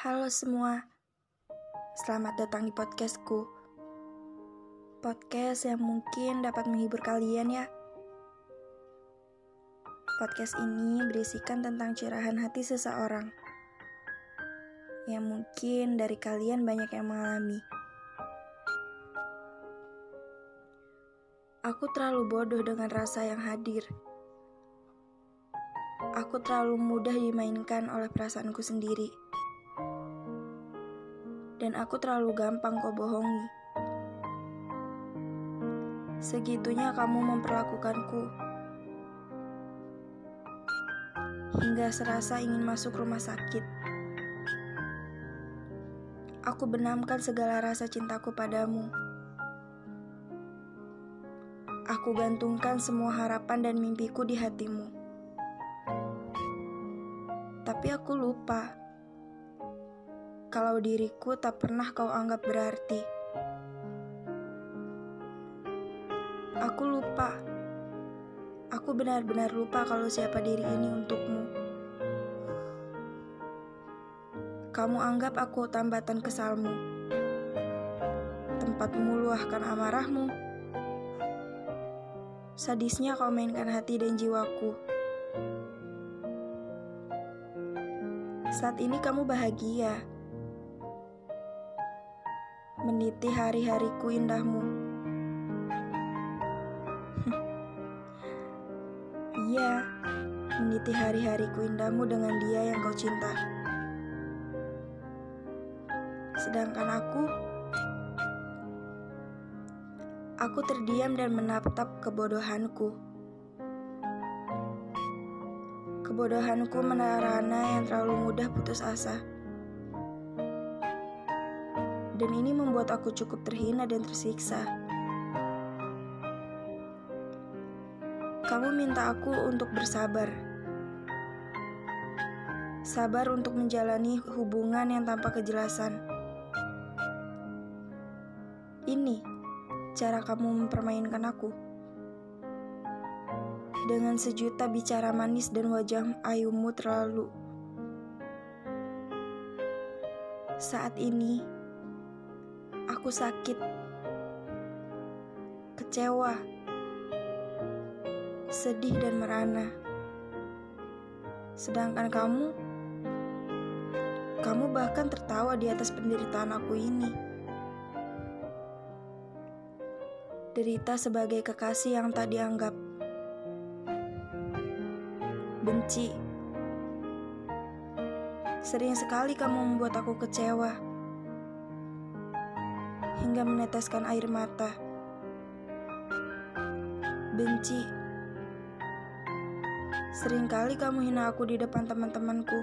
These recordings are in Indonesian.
Halo semua, selamat datang di podcastku. Podcast yang mungkin dapat menghibur kalian ya. Podcast ini berisikan tentang curahan hati seseorang yang mungkin dari kalian banyak yang mengalami. Aku terlalu bodoh dengan rasa yang hadir. Aku terlalu mudah dimainkan oleh perasaanku sendiri. Dan aku terlalu gampang kau bohongi. Segitunya kamu memperlakukanku. Hingga serasa ingin masuk rumah sakit. Aku benamkan segala rasa cintaku padamu. Aku gantungkan semua harapan dan mimpiku di hatimu. Tapi aku lupa kalau diriku tak pernah kau anggap berarti. Aku lupa. Aku benar-benar lupa kalau siapa diri ini untukmu. Kamu anggap aku tambatan kesalmu. Tempatmu luahkan amarahmu. Sadisnya kau mainkan hati dan jiwaku. Saat ini kamu bahagia. Meniti hari-hariku indahmu. Iya, meniti hari-hariku indahmu dengan dia yang kau cinta. Sedangkan aku, aku terdiam dan menatap kebodohanku. Kebodohanku menarana yang terlalu mudah putus asa. Dan ini membuat aku cukup terhina dan tersiksa. Kamu minta aku untuk bersabar. Sabar untuk menjalani hubungan yang tanpa kejelasan. Ini cara kamu mempermainkan aku. Dengan sejuta bicara manis dan wajah ayumu terlalu. Saat ini, aku sakit, kecewa, sedih dan merana. Sedangkan kamu, kamu bahkan tertawa di atas penderitaan aku ini. Derita sebagai kekasih yang tak dianggap. Benci. Sering sekali kamu membuat aku kecewa. Hingga meneteskan air mata. Benci. Seringkali kamu hina aku di depan teman-temanku.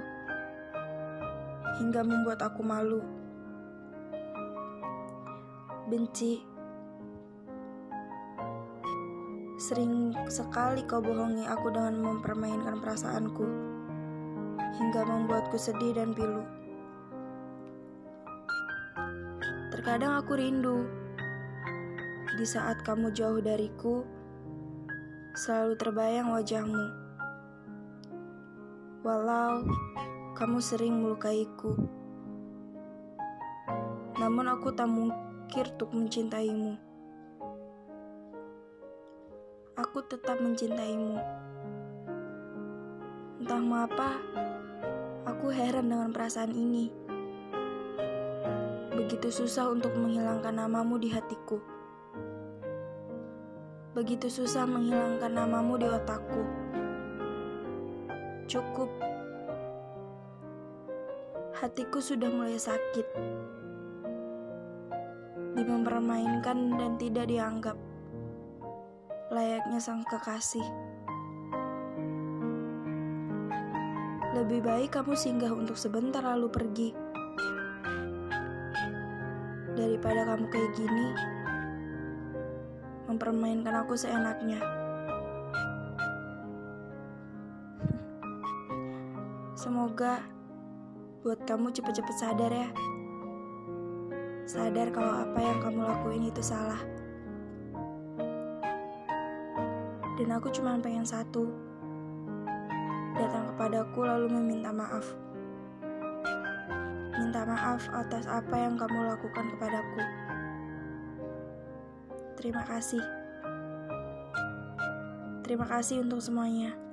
Hingga membuat aku malu. Benci. Sering sekali kau bohongi aku dengan mempermainkan perasaanku, hingga membuatku sedih dan pilu. Terkadang aku rindu di saat kamu jauh dariku, selalu terbayang wajahmu. Walau kamu sering melukaiku, namun aku tak mungkir untuk mencintaimu aku tetap mencintaimu. Entah mengapa, aku heran dengan perasaan ini. Begitu susah untuk menghilangkan namamu di hatiku. Begitu susah menghilangkan namamu di otakku. Cukup. Hatiku sudah mulai sakit. Dimempermainkan dan tidak dianggap layaknya sang kekasih. Lebih baik kamu singgah untuk sebentar lalu pergi. Daripada kamu kayak gini, mempermainkan aku seenaknya. Semoga buat kamu cepet-cepet sadar ya. Sadar kalau apa yang kamu lakuin itu salah. dan aku cuma pengen satu. Datang kepadaku lalu meminta maaf. Minta maaf atas apa yang kamu lakukan kepadaku. Terima kasih. Terima kasih untuk semuanya.